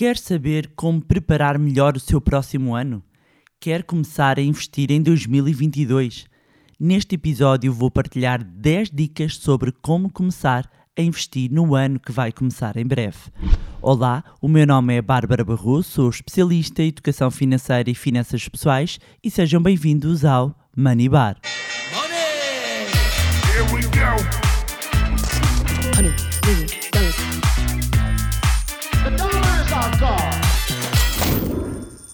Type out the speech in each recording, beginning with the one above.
Quer saber como preparar melhor o seu próximo ano? Quer começar a investir em 2022? Neste episódio vou partilhar 10 dicas sobre como começar a investir no ano que vai começar em breve. Olá, o meu nome é Bárbara Barroso, sou especialista em educação financeira e finanças pessoais e sejam bem-vindos ao Money Bar. Here we go. Honey,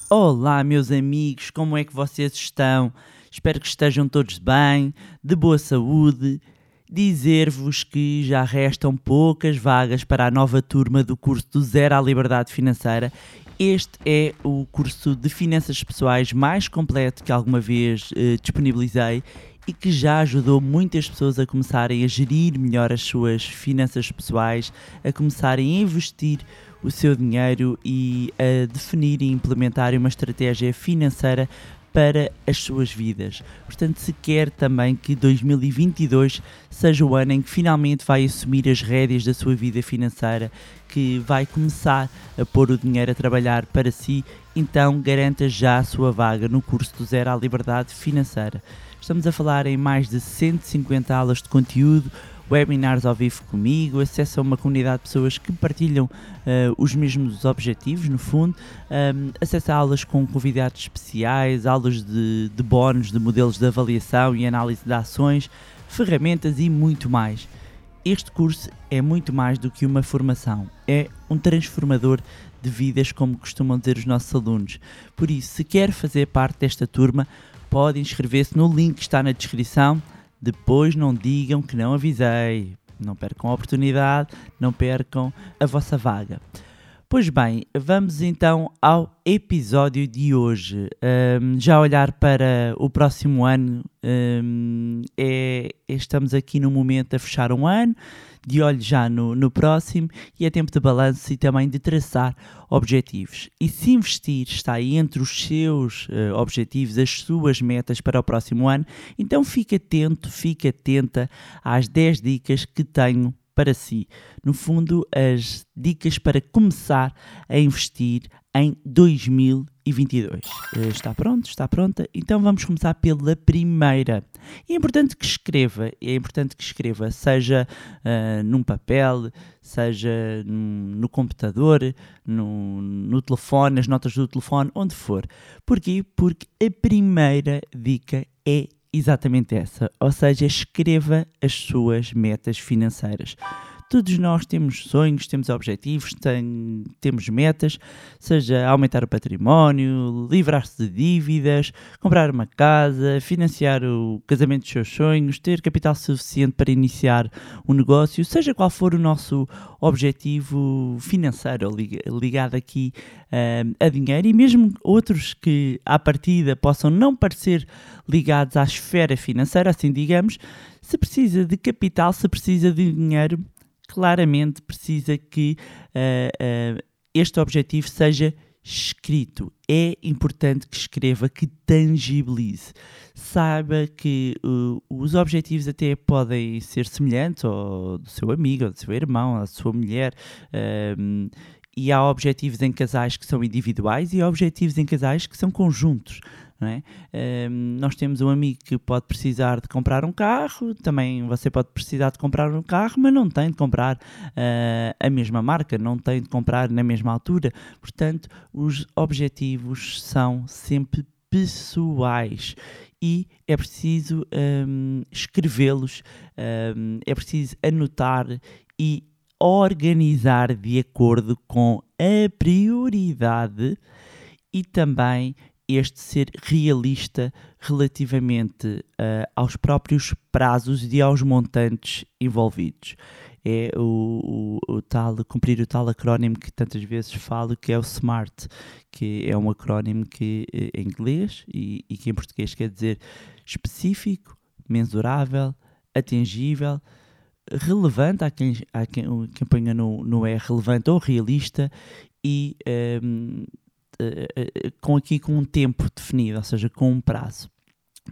Olá, meus amigos, como é que vocês estão? Espero que estejam todos bem, de boa saúde. Dizer-vos que já restam poucas vagas para a nova turma do curso do Zero à Liberdade Financeira. Este é o curso de finanças pessoais mais completo que alguma vez eh, disponibilizei e que já ajudou muitas pessoas a começarem a gerir melhor as suas finanças pessoais, a começarem a investir o seu dinheiro e a definir e implementar uma estratégia financeira para as suas vidas. Portanto, se quer também que 2022 seja o ano em que finalmente vai assumir as rédeas da sua vida financeira, que vai começar a pôr o dinheiro a trabalhar para si, então garanta já a sua vaga no curso do Zero à Liberdade Financeira. Estamos a falar em mais de 150 aulas de conteúdo, webinars ao vivo comigo, acesso a uma comunidade de pessoas que partilham eh, os mesmos objetivos, no fundo, um, acesso a aulas com convidados especiais, aulas de, de bónus, de modelos de avaliação e análise de ações, ferramentas e muito mais. Este curso é muito mais do que uma formação, é um transformador de vidas, como costumam dizer os nossos alunos. Por isso, se quer fazer parte desta turma, pode inscrever-se no link que está na descrição. Depois não digam que não avisei. Não percam a oportunidade, não percam a vossa vaga. Pois bem, vamos então ao episódio de hoje. Ahm, já olhar para o próximo ano, ahm, é, estamos aqui no momento a fechar um ano, de olho já no, no próximo, e é tempo de balanço e também de traçar objetivos. E se investir está aí entre os seus eh, objetivos, as suas metas para o próximo ano, então fique atento, fique atenta às 10 dicas que tenho para si. No fundo, as dicas para começar a investir em 2022. Eh, Está pronto? Está pronta? Então vamos começar pela primeira. É importante que escreva, é importante que escreva, seja ah, num papel, seja no computador, no, no telefone, nas notas do telefone, onde for. Porquê? Porque a primeira dica é exatamente essa, ou seja, escreva as suas metas financeiras. Todos nós temos sonhos, temos objetivos, tem- temos metas, seja aumentar o património, livrar-se de dívidas, comprar uma casa, financiar o casamento dos seus sonhos, ter capital suficiente para iniciar um negócio, seja qual for o nosso objetivo financeiro liga- ligado aqui ahm, a dinheiro. E mesmo outros que à partida possam não parecer ligados à esfera financeira, assim digamos, se precisa de capital, se precisa de dinheiro, claramente precisa que ah, ah, este objetivo seja escrito. É importante que escreva, que tangibilize. Saiba que uh, os objetivos até podem ser semelhantes ao do seu amigo, ao do seu irmão, à sua mulher. e há objetivos em casais que são individuais e há objetivos em casais que são conjuntos. É? Ahm, nós temos um amigo que pode precisar de comprar um carro, também você pode precisar de comprar um carro, mas não tem de comprar ah, a mesma marca, não tem de comprar na mesma altura. Portanto, os objetivos são sempre pessoais e é preciso hum, escrevê-los, hum, é preciso anotar e organizar de acordo com a prioridade e também este ser realista relativamente ah, aos próprios prazos e aos montantes envolvidos. É o, o, o tal, cumprir o tal acrónimo que tantas vezes falo, que é o SMART, que é um acrónimo que eh, em inglês e, e que em português quer dizer específico, mensurável, atingível, relevante, há quem, há quem, quem ponha no, no é relevante ou realista e ehm, eh, eh, com aqui com um tempo definido, ou seja, com um prazo.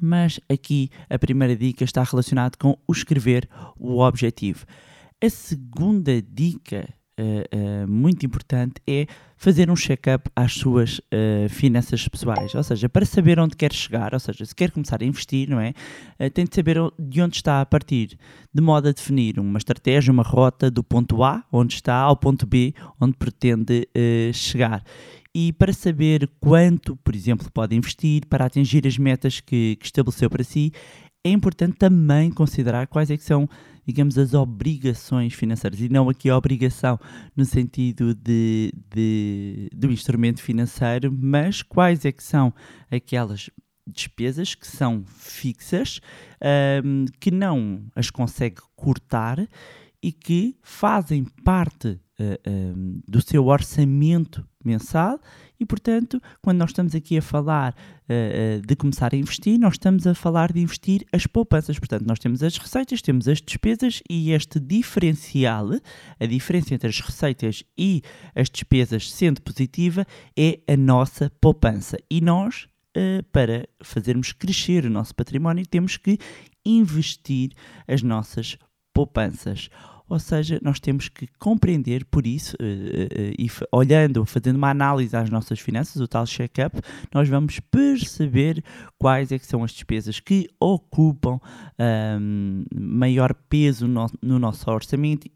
Mas aqui a primeira dica está relacionada com o escrever o objetivo. A segunda dica eh, muito importante é fazer um check-up às suas eh, finanças pessoais, ou seja, para saber onde quer chegar, ou seja, se quer começar a investir, não é? Tem de saber de onde está a partir, de modo a definir uma estratégia, uma rota do ponto A, onde está, ao ponto B, onde pretende chegar. E para saber quanto, por exemplo, pode investir para atingir as metas que, que estabeleceu para si, é importante também considerar quais é que são, digamos, as obrigações financeiras. E não aqui a obrigação no sentido de, de- do instrumento financeiro, mas quais é que são aquelas despesas que são fixas, ahm, que não as consegue cortar e que fazem parte ah, ahm, do seu orçamento mensal e, portanto, quando nós estamos aqui a falar ah, de começar a investir, nós estamos a falar de investir as poupanças. Portanto, nós temos as receitas, temos as despesas e este diferencial, a diferença entre as receitas e as despesas sendo positiva, é a nossa poupança. E nós, eh, para fazermos crescer o nosso património, temos que investir as nossas poupanças. Ou seja, nós temos que compreender, por isso, eh, eh, e fa- olhando, fazendo uma análise às nossas finanças, o tal check-up, nós vamos perceber quais é que são as despesas que ocupam ahm, maior peso no, no nosso orçamento.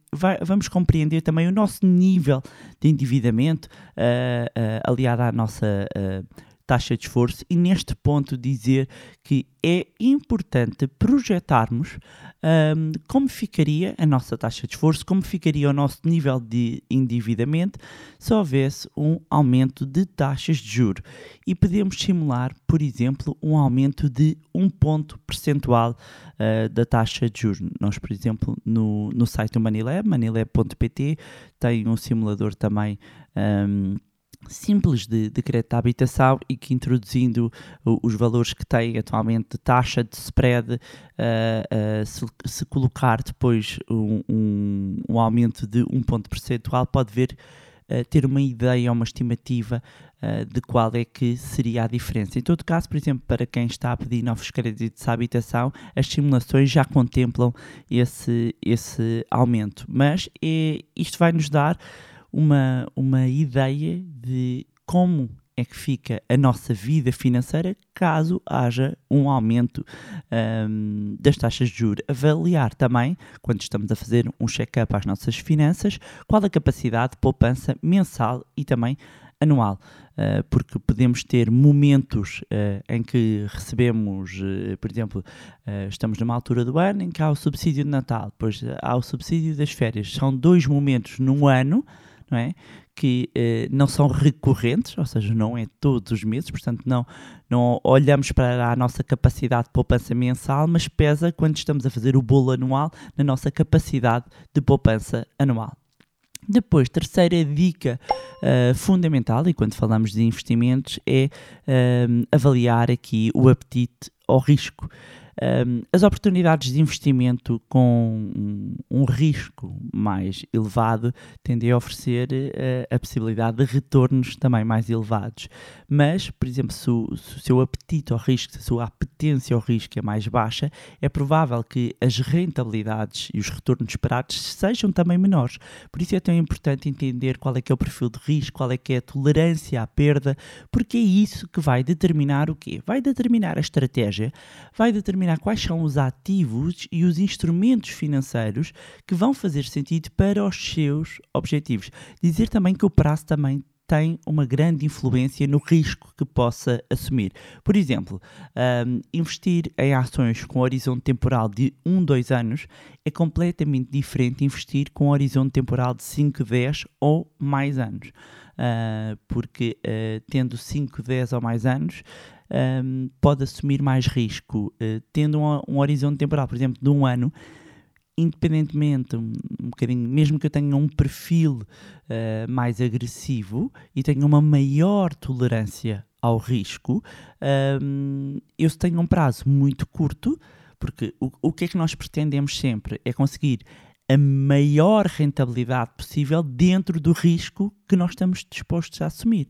Vamos compreender também o nosso nível de endividamento ah, ah, aliado à nossa ah, taxa de esforço e neste ponto dizer que é importante projetarmos ahm, como ficaria a nossa taxa de esforço, como ficaria o nosso nível de endividamento se houvesse um aumento de taxas de juro e podemos simular, por exemplo, um aumento de um ponto percentual ah, da taxa de juros. Nós, por exemplo, no, no site do Manilab, manilab.pt, tem um simulador também ahm, simples de, de crédito à habitação e que introduzindo os valores que tem atualmente de taxa de spread, ah, ah, se, se colocar depois um, um, um aumento de um ponto percentual, pode ver ah, ter uma ideia, uma estimativa de qual é que seria a diferença. Em todo caso, por exemplo, para quem está a pedir novos créditos à habitação, as simulações já contemplam esse, esse aumento. Mas é, isto vai nos dar uma, uma ideia de como é que fica a nossa vida financeira caso haja um aumento ahm, das taxas de juros. Avaliar também, quando estamos a fazer um check-up às nossas finanças, qual a capacidade de poupança mensal e também anual. Ah, porque podemos ter momentos ah, em que recebemos, eh, por exemplo, estamos numa altura do ano em que há o subsídio de Natal, depois há o subsídio das férias. São dois momentos no ano não é? que eh, não são recorrentes, ou seja, não é todos os meses, portanto não, não olhamos para a nossa capacidade de poupança mensal, mas pesa quando estamos a fazer o bolo anual na nossa capacidade de poupança anual. Depois, terceira dica eh, fundamental, e quando falamos de investimentos, é eh, avaliar aqui o apetite ao risco. Um, as oportunidades de investimento com um, risco mais elevado tendem a oferecer eh, a possibilidade de retornos também mais elevados. Mas, por exemplo, se o, se o seu apetite ao risco, se a sua apetência ao risco é mais baixa, é provável que as rentabilidades e os retornos esperados sejam também menores. Por isso é tão importante entender qual é que é o perfil de risco, qual é que é a tolerância à perda, porque é isso que vai determinar o quê? Vai determinar a estratégia, vai determinar quais são os ativos e os instrumentos financeiros que vão fazer sentido para os seus objetivos. Dizer também que o prazo também tem uma grande influência no risco que possa assumir. Por exemplo, um, investir em ações com horizonte temporal de 1, 2 anos é completamente diferente de investir com horizonte temporal de 5, 10 ou mais anos. Uh, porque uh, tendo 5, 10 ou mais anos, um, pode assumir mais risco. Uh, tendo um, um, horizonte temporal, por exemplo, de um ano, independentemente, um, um bocadinho, mesmo que eu tenha um perfil uh, mais agressivo e tenha uma maior tolerância ao risco, eu tenho um prazo muito curto, porque o, o que é que nós pretendemos sempre é conseguir a maior rentabilidade possível dentro do risco que nós estamos dispostos a assumir.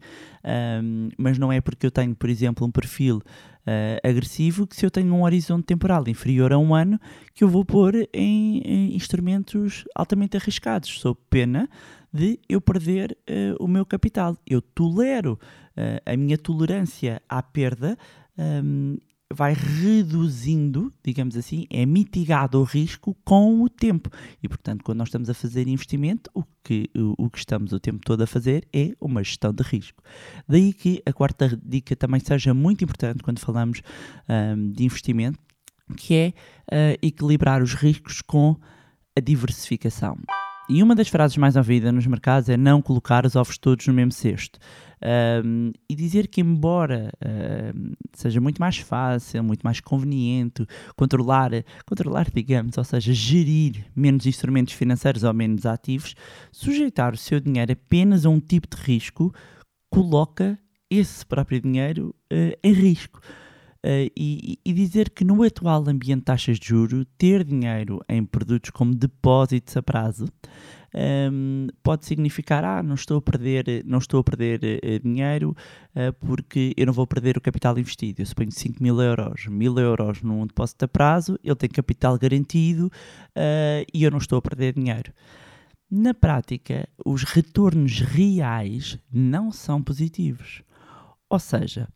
Um, mas não é porque eu tenho, por exemplo, um perfil uh, agressivo que se eu tenho um horizonte temporal inferior a um ano que eu vou pôr em, em instrumentos altamente arriscados, sob pena de eu perder eh, o meu capital. Eu tolero eh, a minha tolerância à perda. hum, vai reduzindo, digamos assim, é mitigado o risco com o tempo. E, portanto, quando nós estamos a fazer investimento, o que, o, o que estamos o tempo todo a fazer é uma gestão de risco. Daí que a quarta dica também seja muito importante quando falamos hum, de investimento, que é ah, equilibrar os riscos com a diversificação. E uma das frases mais ouvidas nos mercados é não colocar os ovos todos no mesmo cesto. Um, e dizer que, embora seja muito mais fácil, muito mais conveniente controlar, controlar, digamos, ou seja, gerir menos instrumentos financeiros ou menos ativos, sujeitar o seu dinheiro apenas a um tipo de risco coloca esse próprio dinheiro eh, em risco. Uh, e, e dizer que no atual ambiente de taxas de juro, ter dinheiro em produtos como depósitos a prazo um, pode significar ah, não estou a perder, não estou a perder uh, dinheiro uh, porque eu não vou perder o capital investido. Eu suponho 5 mil euros, mil euros num depósito a prazo, ele tem capital garantido e eu não estou a perder dinheiro. Na prática, os retornos reais não são positivos. Ou seja,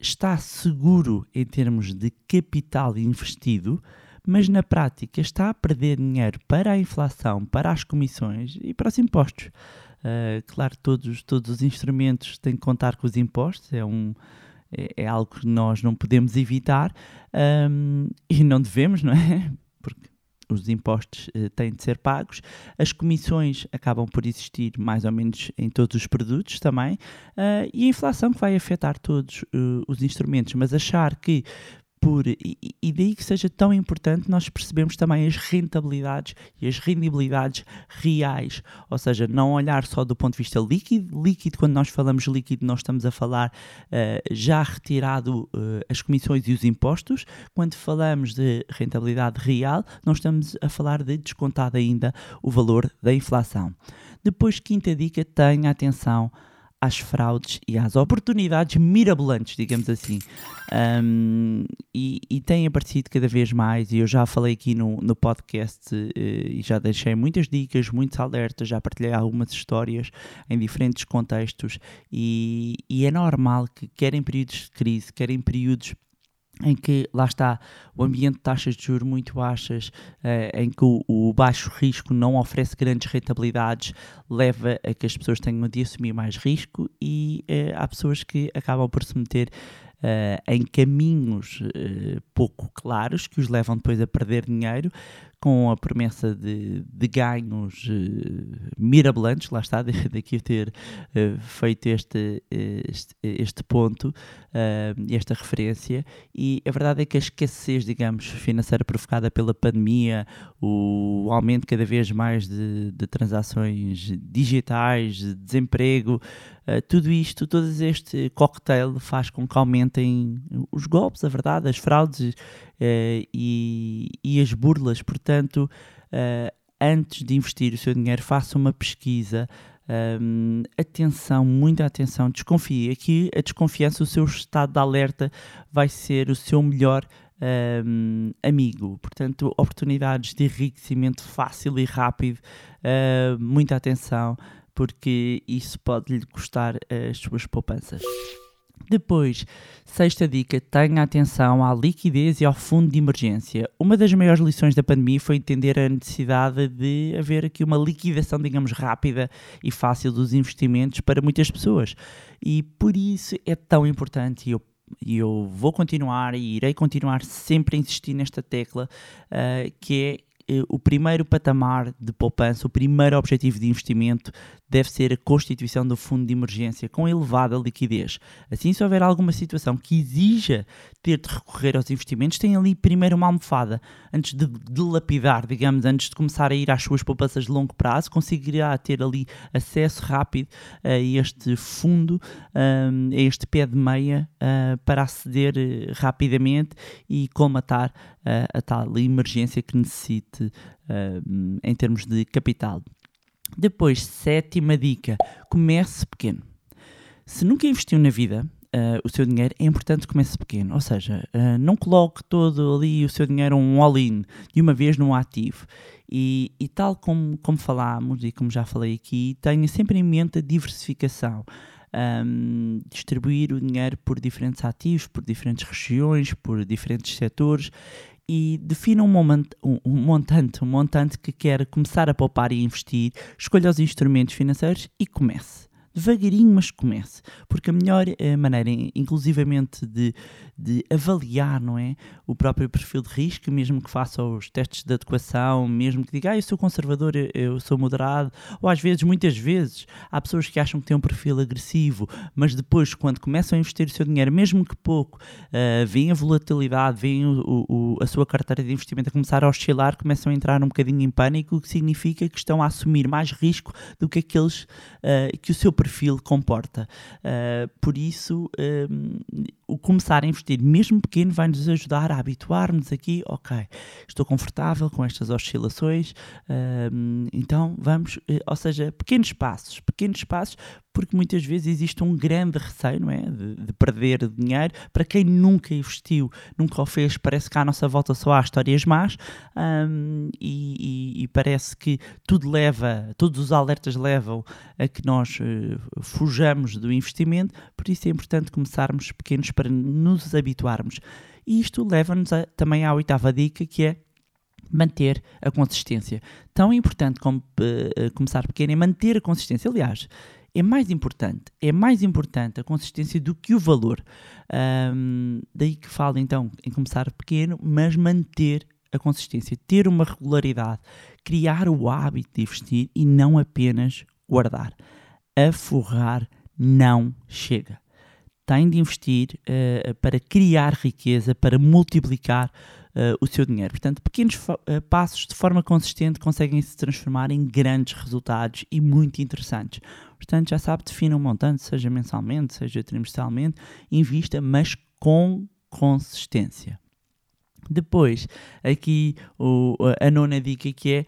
está seguro em termos de capital investido, mas na prática está a perder dinheiro para a inflação, para as comissões e para os impostos. Uh, claro, todos, todos os instrumentos têm que contar com os impostos, é, um, é, é algo que nós não podemos evitar um, e não devemos, não é? Os impostos uh, têm de ser pagos, as comissões acabam por existir mais ou menos em todos os produtos também, uh, e a inflação que vai afetar todos uh, os instrumentos, mas achar que por, e, e, daí que seja tão importante nós percebemos também as rentabilidades e as rendibilidades reais, ou seja, não olhar só do ponto de vista líquido, líquido quando nós falamos líquido nós estamos a falar uh, já retirado uh, as comissões e os impostos, quando falamos de rentabilidade real nós estamos a falar de descontado ainda o valor da inflação. Depois, quinta dica, tenha atenção às fraudes e às oportunidades mirabolantes, digamos assim. Um, e, e tem aparecido cada vez mais, e eu já falei aqui no, no podcast uh, e já deixei muitas dicas, muitos alertas, já partilhei algumas histórias em diferentes contextos, e, e é normal que, quer em períodos de crise, quer em períodos em que lá está o ambiente de taxas de juros muito baixas, eh, em que o, o, baixo risco não oferece grandes rentabilidades, leva a que as pessoas tenham de assumir mais risco e eh, há pessoas que acabam por se meter eh, em caminhos pouco claros que os levam depois a perder dinheiro com a promessa de, de ganhos uh, mirabolantes, lá está, daqui a ter uh, feito este, este, este ponto, uh, esta referência, e a verdade é que a escassez, digamos, financeira provocada pela pandemia, o aumento cada vez mais de, de transações digitais, de desemprego, tudo isto, todo este cocktail faz com que aumentem os golpes, a verdade, as fraudes e, e as burlas, portanto, uh, antes de investir o seu dinheiro, faça uma pesquisa. Um, atenção, muita atenção, desconfie. Aqui a desconfiança, o seu estado de alerta vai ser o seu melhor um, amigo. Portanto, oportunidades de enriquecimento fácil e rápido, uh, muita atenção, porque isso pode lhe custar as suas poupanças. Depois, sexta dica, tenha atenção à liquidez e ao fundo de emergência. Uma das maiores lições da pandemia foi entender a necessidade de haver aqui uma liquidação, digamos, rápida e fácil dos investimentos para muitas pessoas. E por isso é tão importante, e eu e eu vou continuar e irei continuar sempre a insistir nesta tecla, uh, que é o primeiro patamar de poupança, o primeiro objetivo de investimento deve ser a constituição do fundo de emergência com elevada liquidez. Assim, se houver alguma situação que exija ter de recorrer aos investimentos, tem ali primeiro uma almofada, antes de dilapidar, digamos, antes de começar a ir às suas poupanças de longo prazo, conseguirá ter ali acesso rápido a este fundo, a este pé de meia, para aceder eh, rapidamente e colmatar a tal emergência que necessite em termos de capital. Depois, sétima dica: comece pequeno. Se nunca investiu na vida, uh, o seu dinheiro, é importante que comece pequeno. Ou seja, uh, não coloque todo ali o seu dinheiro um all-in de uma vez num ativo. E, e, tal como, como falámos e como já falei aqui, tenha sempre em mente a diversificação. Um, distribuir o dinheiro por diferentes ativos, por diferentes regiões, por diferentes setores e defina um, moment, um, um, montante, um montante que quer começar a poupar e investir, escolha os instrumentos financeiros e comece devagarinho, mas comece. Porque a melhor eh, maneira, inclusivamente, de, de avaliar não é, o próprio perfil de risco, mesmo que faça os testes de adequação, mesmo que diga, ah, eu sou conservador, eu sou moderado, ou às vezes, muitas vezes, há pessoas que acham que têm um perfil agressivo, mas depois, quando começam a investir o seu dinheiro, mesmo que pouco, uh, veem a volatilidade, veem o, o, a sua carteira de investimento a começar a oscilar, começam a entrar um bocadinho em pânico, o que significa que estão a assumir mais risco do que aqueles uh, que o seu perfil perfil comporta. Uh, por isso, um, o começar a investir, mesmo pequeno, vai nos ajudar a habituar-nos aqui. Ok, estou confortável com estas oscilações, um, então vamos, ou seja, pequenos passos, pequenos passos porque muitas vezes existe um grande receio, não é? De, de, perder dinheiro. Para quem nunca investiu, nunca o fez, parece que à nossa volta só há histórias más um, e, e, e, parece que tudo leva, todos os alertas levam a que nós uh, fujamos do investimento, por isso é importante começarmos pequenos para nos habituarmos. E isto leva-nos também à oitava dica, que é manter a consistência. Tão importante como uh, começar pequeno é manter a consistência. Aliás, é mais importante, é mais importante a consistência do que o valor. Um, daí que falo então em começar pequeno, mas manter a consistência, ter uma regularidade, criar o hábito de investir e não apenas guardar. Aforrar não chega. Tem de investir uh, para criar riqueza, para multiplicar uh, o seu dinheiro. Portanto, pequenos uh, passos de forma consistente conseguem se transformar em grandes resultados e muito interessantes. Portanto, já sabe, defina um montante, seja mensalmente, seja trimestralmente, invista, mas com consistência. Depois, aqui o, a nona dica que é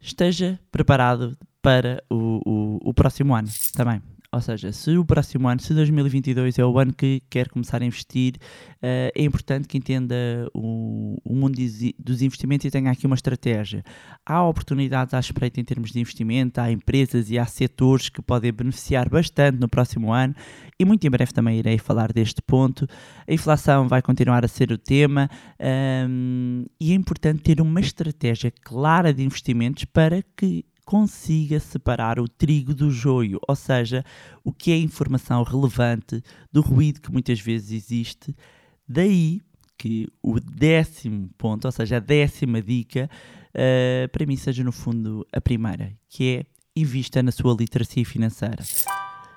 esteja preparado para o, o, o próximo ano também. Ou seja, se o próximo ano, se 2022 é o ano que quer começar a investir, uh, é importante que entenda o, o mundo dos investimentos e tenha aqui uma estratégia. Há oportunidades à espreita em termos de investimento, há empresas e há setores que podem beneficiar bastante no próximo ano e muito em breve também irei falar deste ponto. A inflação vai continuar a ser o tema um, ehm, e é importante ter uma estratégia clara de investimentos para que consiga separar o trigo do joio, ou seja, o que é informação relevante do ruído que muitas vezes existe. Daí que o décimo ponto, ou seja, a décima dica, uh, para mim seja no fundo a primeira, que é invista na sua literacia financeira.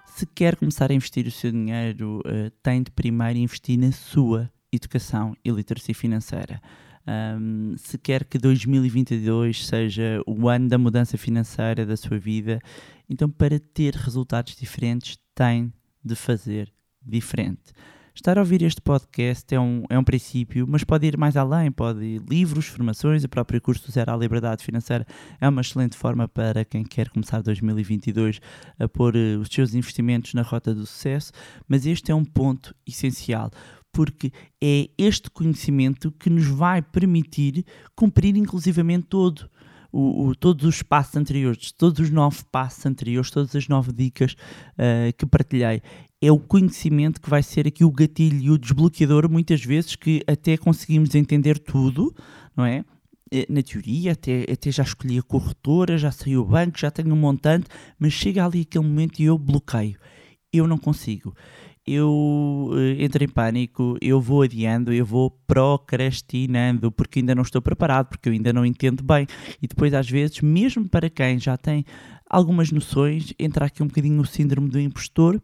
Se quer começar a investir o seu dinheiro, uh, tem de primeiro investir na sua educação e literacia financeira. Um, se quer que 2022 seja o ano da mudança financeira da sua vida, então para ter resultados diferentes tem de fazer diferente. Estar a ouvir este podcast é um, é um princípio, mas pode ir mais além, pode ir livros, formações, o próprio curso Zero à Liberdade Financeira é uma excelente forma para quem quer começar 2022 a pôr uh, os seus investimentos na rota do sucesso, mas este é um ponto essencial porque é este conhecimento que nos vai permitir cumprir inclusivamente todo o, o, todos os passos anteriores, todos os nove passos anteriores, todas as nove dicas uh, que partilhei. É o conhecimento que vai ser aqui o gatilho e o desbloqueador, muitas vezes, que até conseguimos entender tudo, não é? Eh, na teoria, até, até já escolhi a corretora, já saiu o banco, já tenho um montante, mas chega ali aquele momento e eu bloqueio. Eu não consigo eu uh, entro em pânico, eu vou adiando, eu vou procrastinando, porque ainda não estou preparado, porque eu ainda não entendo bem. E depois, às vezes, mesmo para quem já tem algumas noções, entra aqui um bocadinho o síndrome do impostor,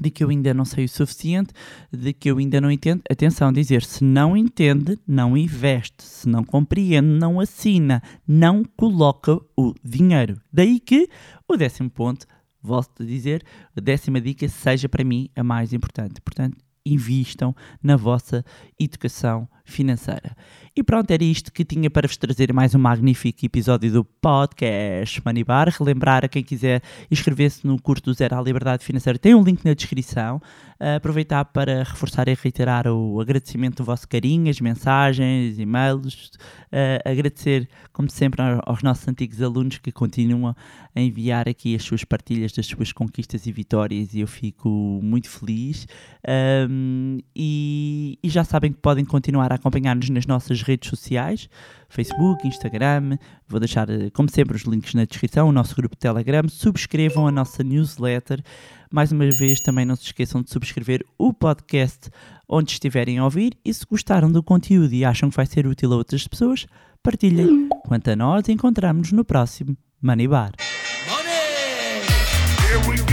de que eu ainda não sei o suficiente, de que eu ainda não entendo. Atenção, dizer se não entende, não investe, se não compreende, não assina, não coloca o dinheiro. Daí que o décimo ponto volto a dizer, a décima dica seja para mim a mais importante. Portanto, invistam na vossa educação financeira. E pronto, era isto que tinha para vos trazer mais um magnífico episódio do podcast Manibar. Relembrar a quem quiser inscrever-se no curso do Zero à Liberdade Financeira, tem um link na descrição. Uh, aproveitar para reforçar e reiterar o agradecimento do vosso carinho, as mensagens, e-mails. Uh, agradecer, como sempre, aos nossos antigos alunos que continuam a enviar aqui as suas partilhas das suas conquistas e vitórias e eu fico muito feliz. Um, e, e já sabem que podem continuar a acompanhar-nos nas nossas redes sociais, Facebook, Instagram. Vou deixar, eh, como sempre, os links na descrição, o nosso grupo de Telegram. Subscrevam a nossa newsletter. Mais uma vez, também não se esqueçam de subscrever o podcast onde estiverem a ouvir. E se gostaram do conteúdo e acham que vai ser útil a outras pessoas, partilhem. Quanto a nós, encontramos-nos no próximo Money Bar. We